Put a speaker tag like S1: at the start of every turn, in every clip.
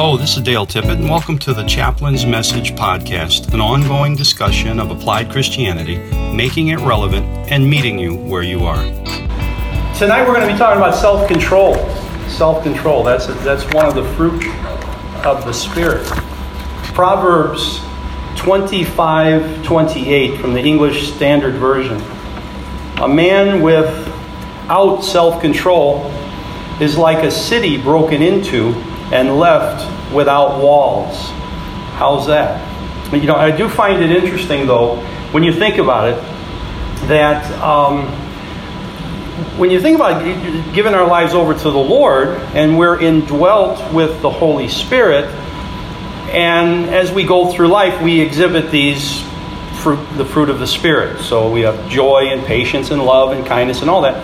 S1: Hello, this is Dale Tippett, and welcome to the Chaplain's Message Podcast, an ongoing discussion of applied Christianity, making it relevant and meeting you where you are.
S2: Tonight we're going to be talking about self control. Self control, that's, that's one of the fruit of the Spirit. Proverbs 25 28 from the English Standard Version. A man without self control is like a city broken into and left without walls. How's that? You know, I do find it interesting, though, when you think about it, that um, when you think about giving our lives over to the Lord and we're indwelt with the Holy Spirit, and as we go through life, we exhibit these fruit, the fruit of the Spirit. So we have joy and patience and love and kindness and all that.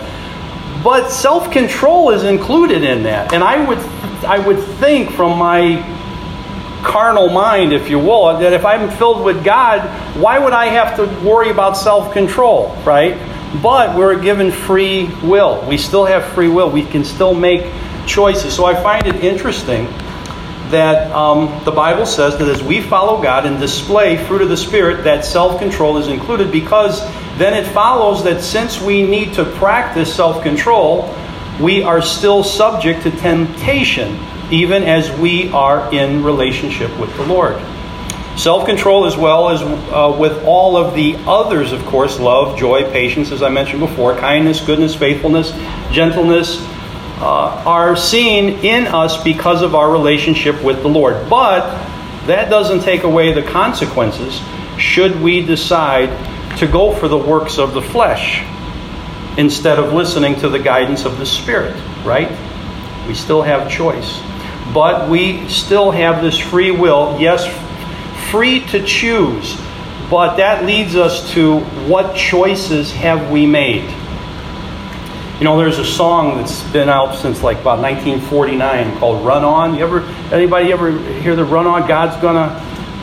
S2: But self-control is included in that. And I would I would think from my carnal mind, if you will, that if I'm filled with God, why would I have to worry about self-control, right? But we're given free will. We still have free will. We can still make choices. So I find it interesting that um, the Bible says that as we follow God and display fruit of the Spirit, that self control is included because then it follows that since we need to practice self control, we are still subject to temptation, even as we are in relationship with the Lord. Self control, as well as uh, with all of the others, of course love, joy, patience, as I mentioned before, kindness, goodness, faithfulness, gentleness, uh, are seen in us because of our relationship with the Lord. But that doesn't take away the consequences should we decide to go for the works of the flesh instead of listening to the guidance of the Spirit, right? We still have choice. But we still have this free will, yes, free to choose. But that leads us to what choices have we made? You know, there's a song that's been out since like about 1949 called "Run On." You ever, anybody ever hear the "Run On"? God's gonna,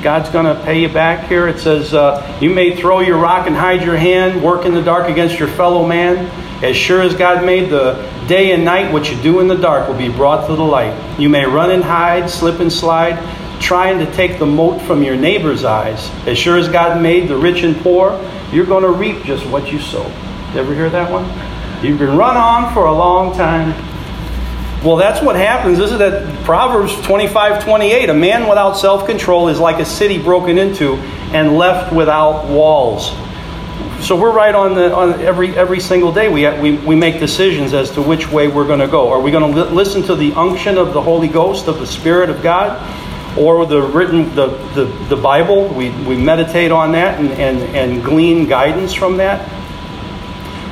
S2: God's gonna pay you back. Here it says, uh, "You may throw your rock and hide your hand, work in the dark against your fellow man. As sure as God made the day and night, what you do in the dark will be brought to the light. You may run and hide, slip and slide." Trying to take the mote from your neighbor's eyes. As sure as God made the rich and poor, you're going to reap just what you sow. You ever hear that one? You can run on for a long time. Well, that's what happens. This is that Proverbs 25 28. A man without self control is like a city broken into and left without walls. So we're right on the on every every single day. We, we we make decisions as to which way we're going to go. Are we going to li- listen to the unction of the Holy Ghost of the Spirit of God, or the written the the, the Bible? We we meditate on that and, and and glean guidance from that.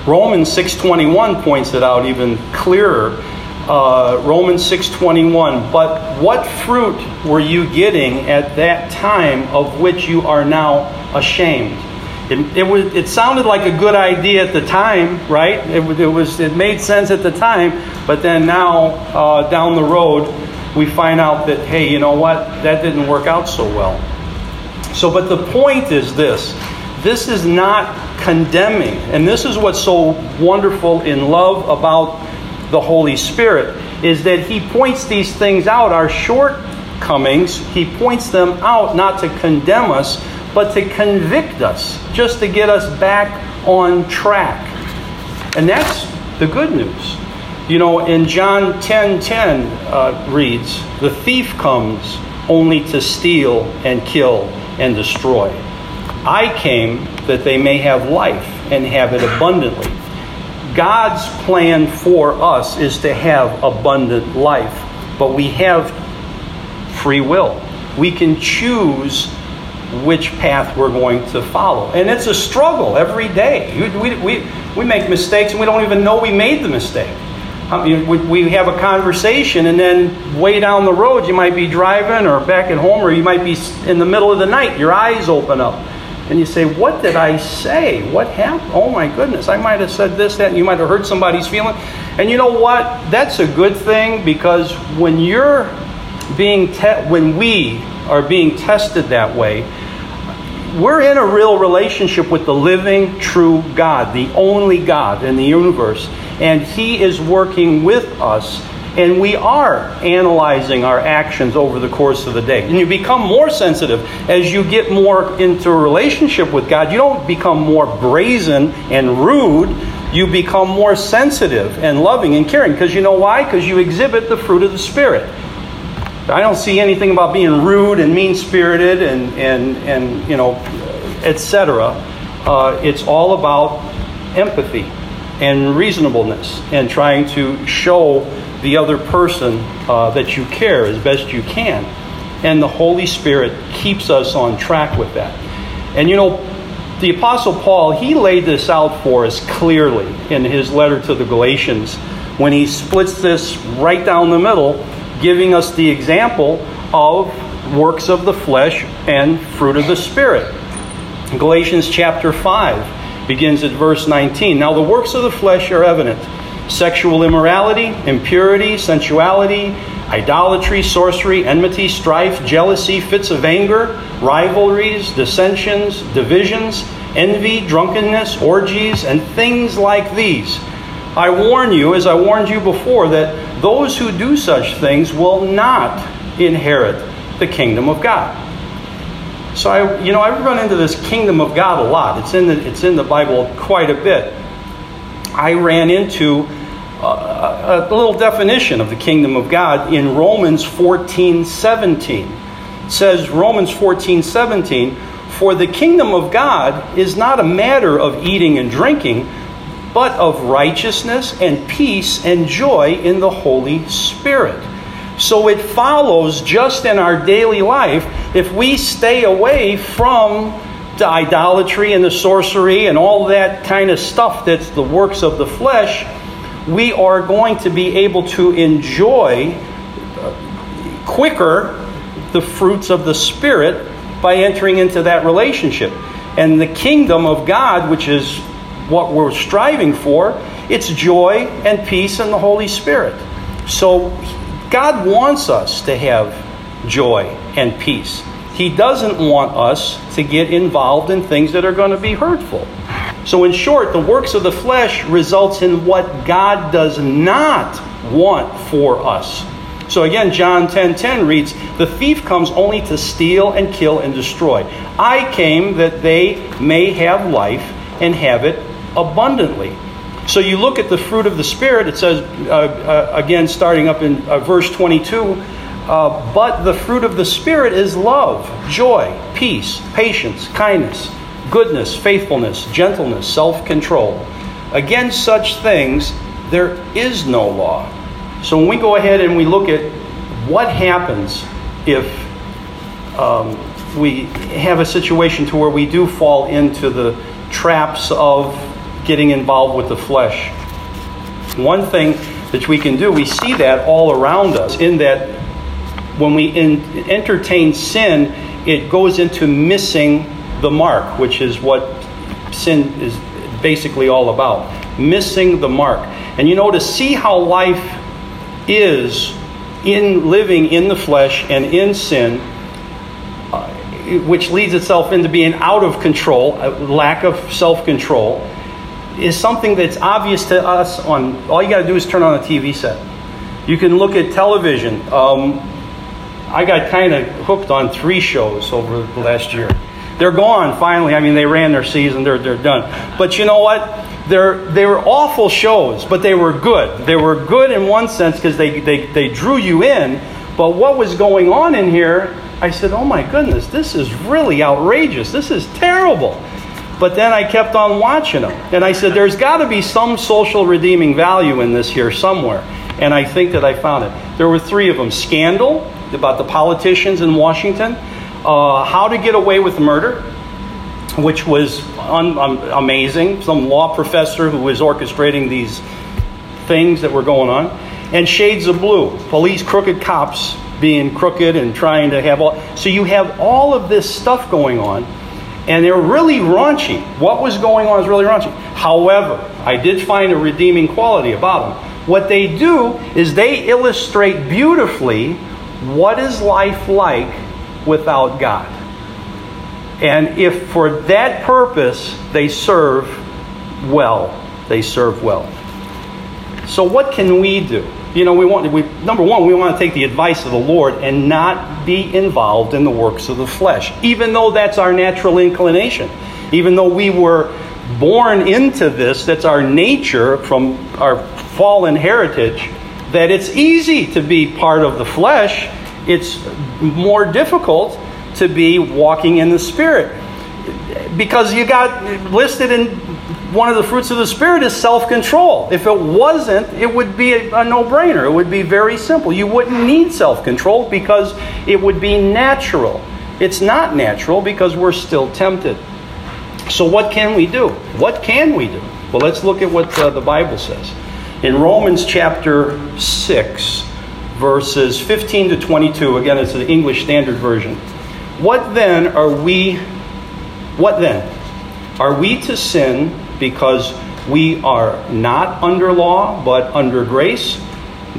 S2: Romans 6:21 points it out even clearer. Uh, Romans 6:21. But what fruit were you getting at that time of which you are now ashamed? It, it, was, it sounded like a good idea at the time, right? It, it was, it made sense at the time, but then now uh, down the road, we find out that, hey, you know what? That didn't work out so well. So, but the point is this this is not condemning. And this is what's so wonderful in love about the Holy Spirit is that he points these things out, our shortcomings, he points them out not to condemn us, but to convict us, just to get us back on track. And that's the good news. You know, in John 10 10 uh, reads, The thief comes only to steal and kill and destroy. I came that they may have life and have it abundantly. God's plan for us is to have abundant life, but we have free will. We can choose which path we're going to follow. And it's a struggle every day. We, we, we make mistakes and we don't even know we made the mistake. We have a conversation, and then way down the road, you might be driving or back at home, or you might be in the middle of the night. Your eyes open up and you say, What did I say? What happened? Oh my goodness, I might have said this, that, and you might have hurt somebody's feeling. And you know what? That's a good thing because when you're being te- when we are being tested that way, we're in a real relationship with the living, true God, the only God in the universe. And He is working with us And we are analyzing our actions over the course of the day. And you become more sensitive as you get more into a relationship with God. You don't become more brazen and rude. You become more sensitive and loving and caring. Because you know why? Because you exhibit the fruit of the Spirit. I don't see anything about being rude and mean spirited and, and, and, you know, etc. Uh, it's all about empathy and reasonableness and trying to show the other person uh, that you care as best you can. And the Holy Spirit keeps us on track with that. And you know, the Apostle Paul, he laid this out for us clearly in his letter to the Galatians when he splits this right down the middle, giving us the example of works of the flesh and fruit of the Spirit. Galatians chapter 5 begins at verse 19. Now, the works of the flesh are evident sexual immorality, impurity, sensuality, idolatry, sorcery, enmity, strife, jealousy, fits of anger, rivalries, dissensions, divisions, envy, drunkenness, orgies, and things like these. I warn you, as I warned you before, that those who do such things will not inherit the kingdom of God. So I, you know, I run into this kingdom of God a lot. It's in the, it's in the Bible quite a bit. I ran into a, a little definition of the kingdom of God in Romans 14 17. It says, Romans 14 17, for the kingdom of God is not a matter of eating and drinking, but of righteousness and peace and joy in the Holy Spirit. So it follows just in our daily life if we stay away from the idolatry and the sorcery and all that kind of stuff that's the works of the flesh we are going to be able to enjoy quicker the fruits of the Spirit by entering into that relationship. And the kingdom of God, which is what we're striving for, it's joy and peace in the Holy Spirit. So God wants us to have joy and peace. He doesn't want us to get involved in things that are going to be hurtful. So, in short, the works of the flesh results in what God does not want for us. So again, John 10:10 10, 10 reads, "The thief comes only to steal and kill and destroy. I came that they may have life and have it abundantly." So you look at the fruit of the spirit. It says uh, uh, again, starting up in uh, verse 22. Uh, but the fruit of the spirit is love, joy, peace, patience, kindness goodness, faithfulness, gentleness, self control. Against such things, there is no law. So when we go ahead and we look at what happens if um, we have a situation to where we do fall into the traps of getting involved with the flesh, one thing that we can do, we see that all around us in that when we in, entertain sin, it goes into missing the mark, which is what sin is basically all about. Missing the mark. And you know, to see how life is in living in the flesh and in sin, uh, which leads itself into being out of control, lack of self control, is something that's obvious to us on all you got to do is turn on a TV set. You can look at television. Um, I got kind of hooked on three shows over the last year. They're gone finally. I mean, they ran their season, they're, they're done. But you know what? They're, they were awful shows, but they were good. They were good in one sense because they, they, they drew you in. But what was going on in here, I said, oh my goodness, this is really outrageous. This is terrible. But then I kept on watching them. And I said, there's got to be some social redeeming value in this here somewhere. And I think that I found it. There were three of them Scandal, about the politicians in Washington uh, How to Get Away with Murder, which was un- um, amazing. Some law professor who was orchestrating these things that were going on. And Shades of Blue, police crooked cops being crooked and trying to have all. So you have all of this stuff going on, and they're really raunchy. What was going on is really raunchy. However, I did find a redeeming quality about them. What they do is they illustrate beautifully what is life like without God. And if for that purpose they serve well, they serve well. So, what can we do? you know, we want we number one, we want to take the advice of the Lord and not be involved in the works of the flesh, even though that's our natural inclination. Even though we were born into this, that's our nature from our fallen heritage, that it's easy to be part of the flesh. It's more difficult to be walking in the spirit. Because you got listed in one of the fruits of the Spirit is self control. If it wasn't, it would be a, a no brainer. It would be very simple. You wouldn't need self control because it would be natural. It's not natural because we're still tempted. So, what can we do? What can we do? Well, let's look at what uh, the Bible says. In Romans chapter 6, verses 15 to 22, again, it's the English Standard Version. What then are we, what then? Are we to sin because we are not under law but under grace?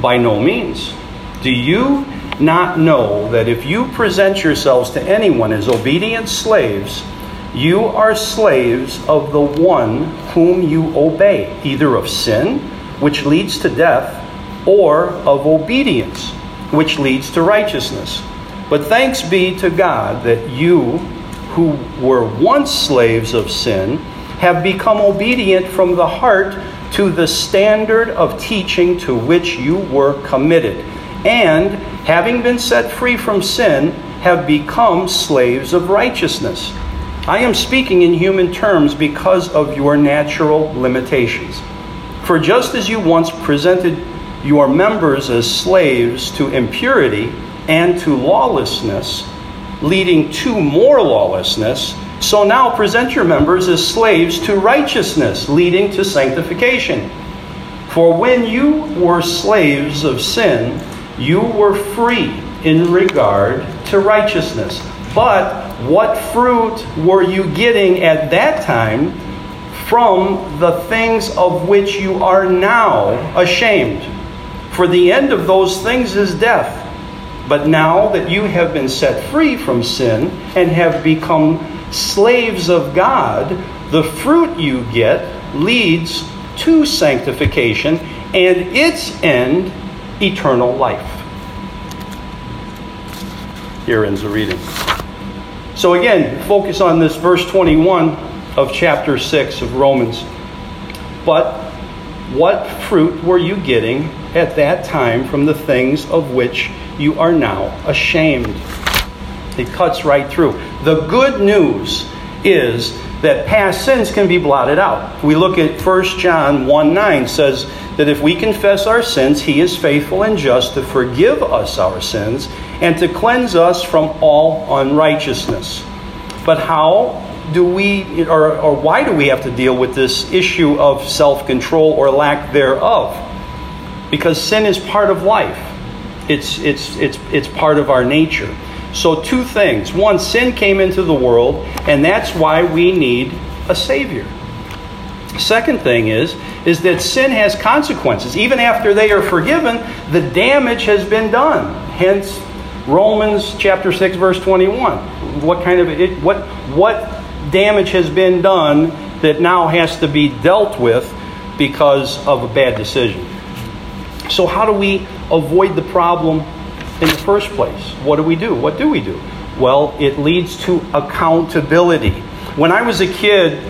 S2: By no means. Do you not know that if you present yourselves to anyone as obedient slaves, you are slaves of the one whom you obey, either of sin, which leads to death, or of obedience, which leads to righteousness. But thanks be to God that you, who were once slaves of sin, have become obedient from the heart to the standard of teaching to which you were committed, and, having been set free from sin, have become slaves of righteousness. I am speaking in human terms because of your natural limitations. For just as you once presented your members as slaves to impurity and to lawlessness, leading to more lawlessness, so now present your members as slaves to righteousness, leading to sanctification. For when you were slaves of sin, you were free in regard to righteousness. But what fruit were you getting at that time from the things of which you are now ashamed? For the end of those things is death. But now that you have been set free from sin and have become slaves of God, the fruit you get leads to sanctification and its end, eternal life. Here ends the reading. So, again, focus on this verse 21 of chapter 6 of Romans. But what fruit were you getting at that time from the things of which you are now ashamed? It cuts right through. The good news is that past sins can be blotted out. We look at 1 John 1 9 says that if we confess our sins, he is faithful and just to forgive us our sins and to cleanse us from all unrighteousness. But how do we, or, or why do we have to deal with this issue of self control or lack thereof? Because sin is part of life, it's, it's, it's, it's part of our nature. So, two things. One, sin came into the world, and that's why we need a Savior. Second thing is, is that sin has consequences. Even after they are forgiven, the damage has been done. Hence, Romans chapter 6, verse 21. What kind of it, what what damage has been done that now has to be dealt with because of a bad decision? So how do we avoid the problem in the first place? What do we do? What do we do? Well, it leads to accountability. When I was a kid,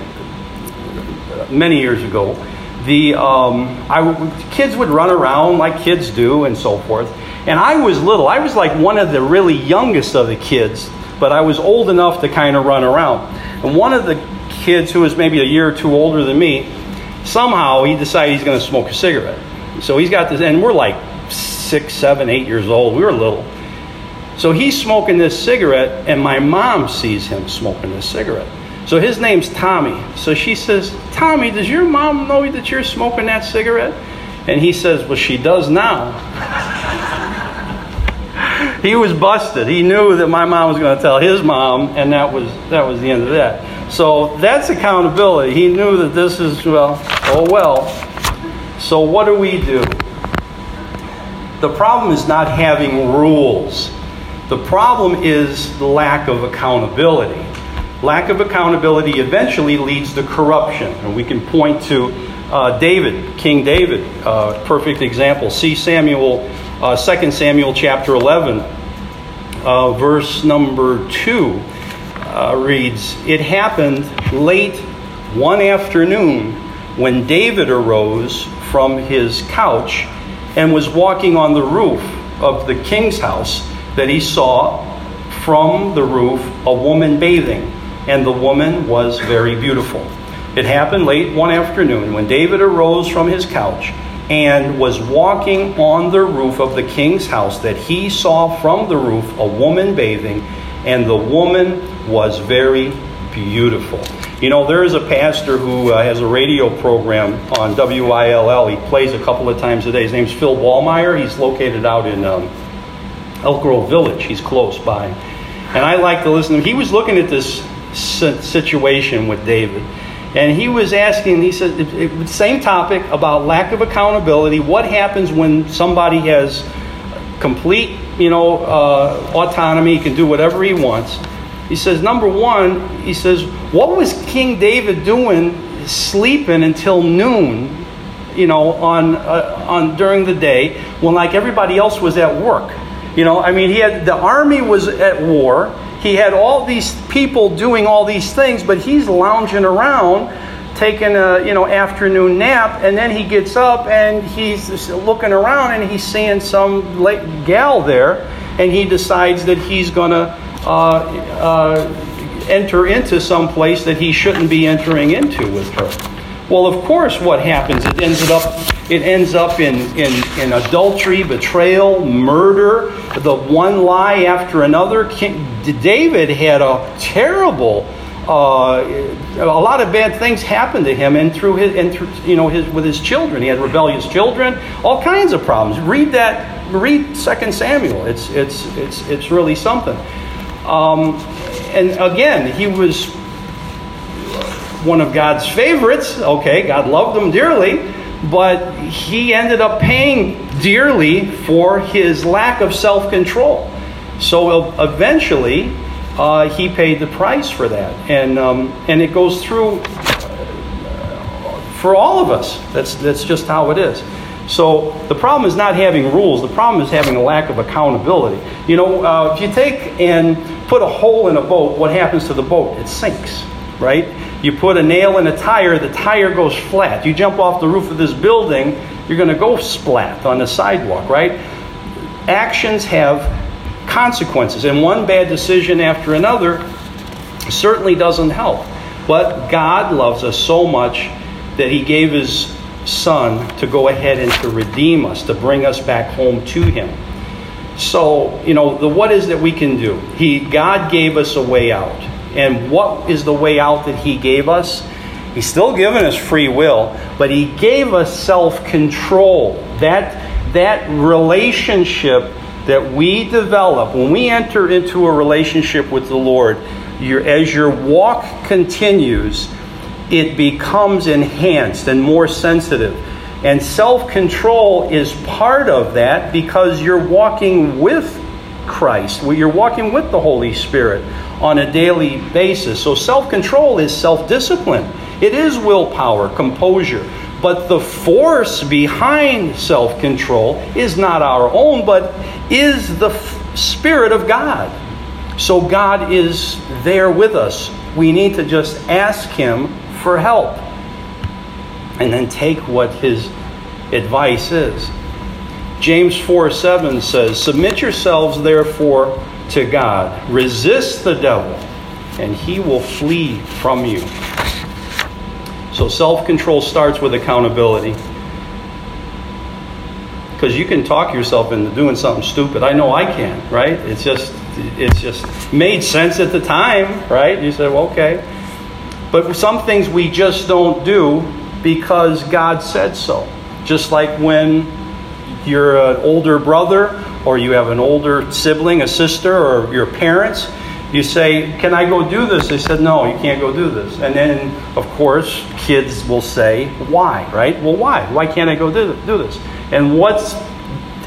S2: many years ago, the um, I, kids would run around like kids do and so forth. And I was little. I was like one of the really youngest of the kids, but I was old enough to kind of run around. And one of the kids who was maybe a year or two older than me, somehow he decided he's going to smoke a cigarette. So he's got this, and we're like six, seven, eight years old. We were little. So he's smoking this cigarette, and my mom sees him smoking this cigarette. So his name's Tommy. So she says, Tommy, does your mom know that you're smoking that cigarette? And he says, Well, she does now. he was busted. He knew that my mom was going to tell his mom, and that was that was the end of that. So that's accountability. He knew that this is well, oh well. So what do we do? The problem is not having rules. The problem is the lack of accountability. Lack of accountability eventually leads to corruption. And we can point to Uh, David, King David, uh, perfect example. See Samuel, uh, 2 Samuel chapter 11, uh, verse number 2 uh, reads It happened late one afternoon when David arose from his couch and was walking on the roof of the king's house that he saw from the roof a woman bathing, and the woman was very beautiful. It happened late one afternoon when David arose from his couch and was walking on the roof of the king's house that he saw from the roof a woman bathing, and the woman was very beautiful. You know, there is a pastor who uh, has a radio program on WILL. He plays a couple of times a day. His name's Phil Ballmeyer. He's located out in um, Elk Grove Village. He's close by. And I like to listen to him. He was looking at this situation with David and he was asking, he said, same topic about lack of accountability. What happens when somebody has complete, you know, uh, autonomy, can do whatever he wants? He says, number one, he says, what was King David doing sleeping until noon, you know, on, uh, on during the day when like everybody else was at work? You know, I mean, he had the army was at war he had all these people doing all these things, but he's lounging around taking a you know afternoon nap and then he gets up and he's looking around and he's seeing some gal there and he decides that he's going to uh, enter into some place that he shouldn't be entering into with her well, of course, what happens? It ends up it ends up in, in, in adultery, betrayal, murder, the one lie after another. King, David had a terrible, uh, a lot of bad things happened to him, and through his, and through, you know, his with his children, he had rebellious children, all kinds of problems. Read that, read Second Samuel. It's it's it's it's really something. Um, and again, he was one of God's favorites. Okay, God loved him dearly, but he ended up paying dearly for his lack of self control. So eventually, uh, he paid the price for that. And, um, and it goes through uh, for all of us. That's, that's just how it is. So the problem is not having rules. The problem is having a lack of accountability. You know, uh, if you take and put a hole in a boat, what happens to the boat? It sinks, right? You put a nail in a tire, the tire goes flat. You jump off the roof of this building, you're going to go splat on the sidewalk, right? Actions have consequences, and one bad decision after another certainly doesn't help. But God loves us so much that He gave His Son to go ahead and to redeem us, to bring us back home to Him. So, you know, the what is that we can do? He God gave us a way out. And what is the way out that He gave us? He's still given us free will, but He gave us self control. That, that relationship that we develop when we enter into a relationship with the Lord, your, as your walk continues, it becomes enhanced and more sensitive. And self control is part of that because you're walking with Christ, you're walking with the Holy Spirit on a daily basis. So self control is self discipline, it is willpower, composure. But the force behind self control is not our own, but is the Spirit of God. So God is there with us. We need to just ask Him for help and then take what His advice is. James 4 7 says, Submit yourselves therefore to God. Resist the devil, and he will flee from you. So self control starts with accountability. Because you can talk yourself into doing something stupid. I know I can, right? It's just it's just made sense at the time, right? You said, well, okay. But some things we just don't do because God said so. Just like when you're an older brother or you have an older sibling, a sister, or your parents, you say, Can I go do this? They said, No, you can't go do this. And then, of course, kids will say, Why, right? Well, why? Why can't I go do, this? And what's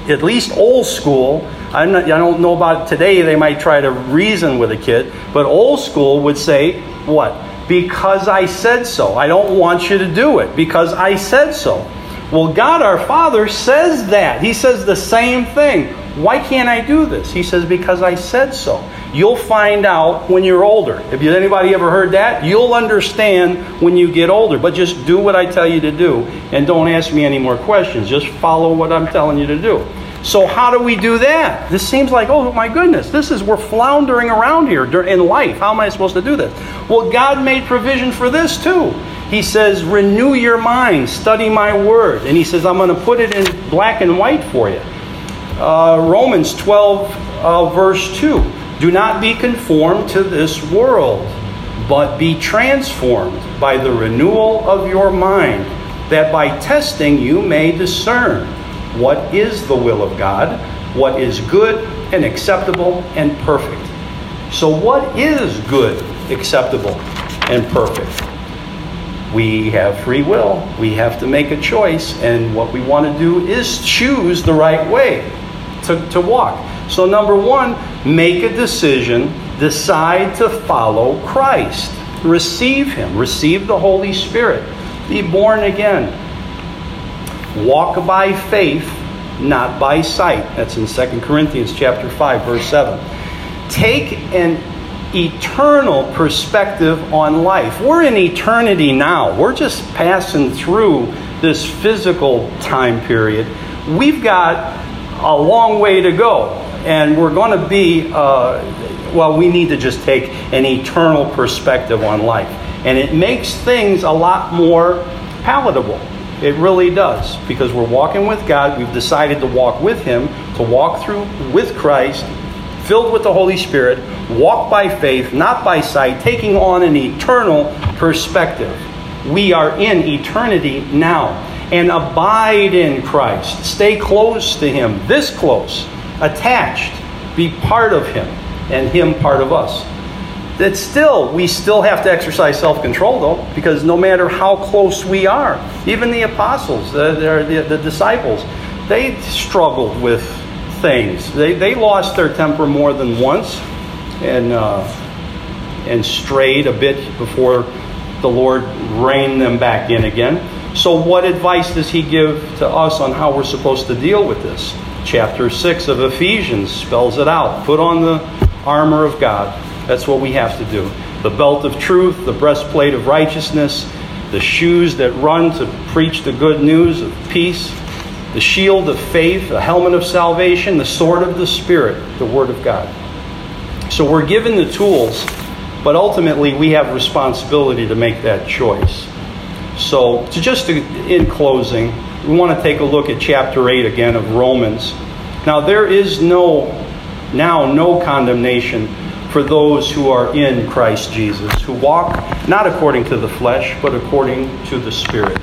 S2: at least old school, not, I don't know about today, they might try to reason with a kid, but old school would say, What? Because I said so. I don't want you to do it because I said so. Well, God our Father says that. He says the same thing. Why can't I do this? He says, Because I said so. You'll find out when you're older. Have anybody ever heard that? You'll understand when you get older. But just do what I tell you to do and don't ask me any more questions. Just follow what I'm telling you to do. So, how do we do that? This seems like, oh my goodness, this is, we're floundering around here in life. How am I supposed to do this? Well, God made provision for this too. He says, renew your mind, study my word. And He says, I'm going to put it in black and white for you. Uh, Romans 12, uh, verse 2. Do not be conformed to this world, but be transformed by the renewal of your mind, that by testing you may discern what is the will of God, what is good and acceptable and perfect. So, what is good, acceptable, and perfect? We have free will. We have to make a choice, and what we want to do is choose the right way to, to walk. So, number one, make a decision, decide to follow Christ, receive Him, receive the Holy Spirit, be born again walk by faith, not by sight. That's in 2 Corinthians chapter 5 verse 7. Take an eternal perspective on life. We're in eternity now. We're just passing through this physical time period. We've got a long way to go, and we're going to be, uh, well, we need to just take an eternal perspective on life. And it makes things a lot more palatable. It really does because we're walking with God. We've decided to walk with Him, to walk through with Christ, filled with the Holy Spirit, walk by faith, not by sight, taking on an eternal perspective. We are in eternity now and abide in Christ. Stay close to Him, this close, attached, be part of Him, and Him part of us that still we still have to exercise self-control though because no matter how close we are even the apostles the, the, the disciples they struggled with things. They, they lost their temper more than once and uh, and strayed a bit before the lord reined them back in again. So what advice does he give to us on how we're supposed to deal with this? Chapter 6 of ephesians spells it out. Put on the armor of god that's what we have to do. The belt of truth, the breastplate of righteousness, the shoes that run to preach the good news of peace, the shield of faith, the helmet of salvation, the sword of the Spirit, the Word of God. So we're given the tools, but ultimately we have responsibility to make that choice. So, to just to, in closing, we want to take a look at chapter 8 again of Romans. Now, there is no, now, no condemnation for those who are in Christ Jesus, who walk not according to the flesh, but according to the Spirit.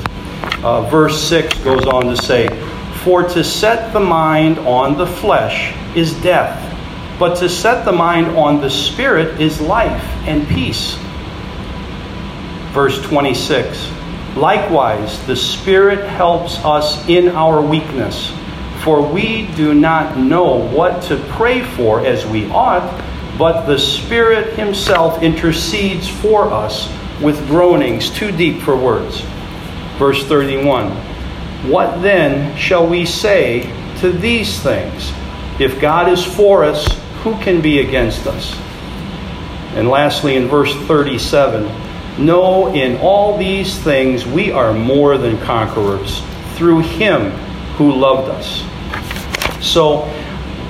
S2: Uh, verse 6 goes on to say, For to set the mind on the flesh is death, but to set the mind on the Spirit is life and peace. Verse 26 Likewise, the Spirit helps us in our weakness, for we do not know what to pray for as we ought but the Spirit Himself intercedes for us with groanings too deep for words. Verse 31 What then shall we say to these things? If God is for us, who can be against us? And lastly, in verse 37 No, in all these things we are more than conquerors through Him who loved us. So,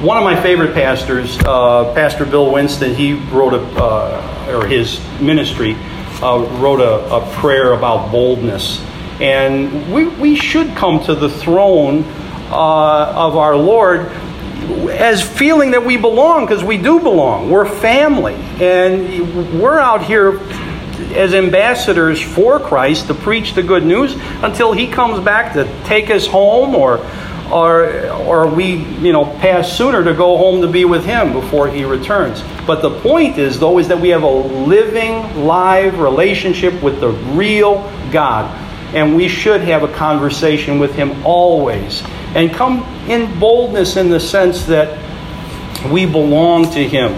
S2: one of my favorite pastors, uh, Pastor Bill Winston, he wrote a, uh, or his ministry uh, wrote a, a, prayer about boldness. And we, we should come to the throne uh, of our Lord as feeling that we belong, because we do belong. We're family. And we're out here as ambassadors for Christ to preach the good news until he comes back to take us home or or, or we, you know, pass sooner to go home to be with Him before He returns. But the point is, though, is that we have a living, live relationship with the real God. And we should have a conversation with Him always. And come in boldness in the sense that we belong to Him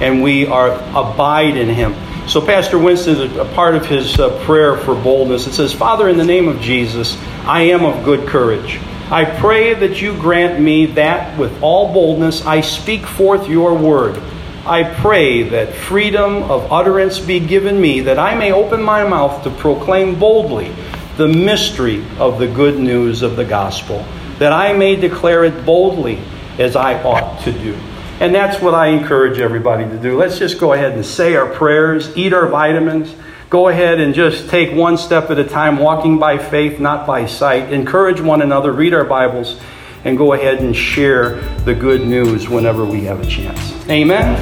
S2: and we are abide in Him. So, Pastor Winston, a part of his uh, prayer for boldness, it says, Father, in the name of Jesus, I am of good courage. I pray that you grant me that with all boldness I speak forth your word. I pray that freedom of utterance be given me, that I may open my mouth to proclaim boldly the mystery of the good news of the gospel, that I may declare it boldly as I ought to do. And that's what I encourage everybody to do. Let's just go ahead and say our prayers, eat our vitamins, go ahead and just take one step at a time, walking by faith, not by sight. Encourage one another, read our Bibles, and go ahead and share the good news whenever we have a chance. Amen.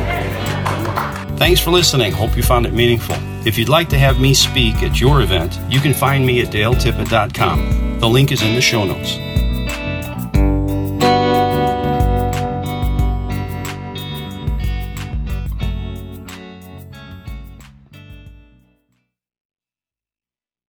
S1: Thanks for listening. Hope you found it meaningful. If you'd like to have me speak at your event, you can find me at daletippett.com. The link is in the show notes.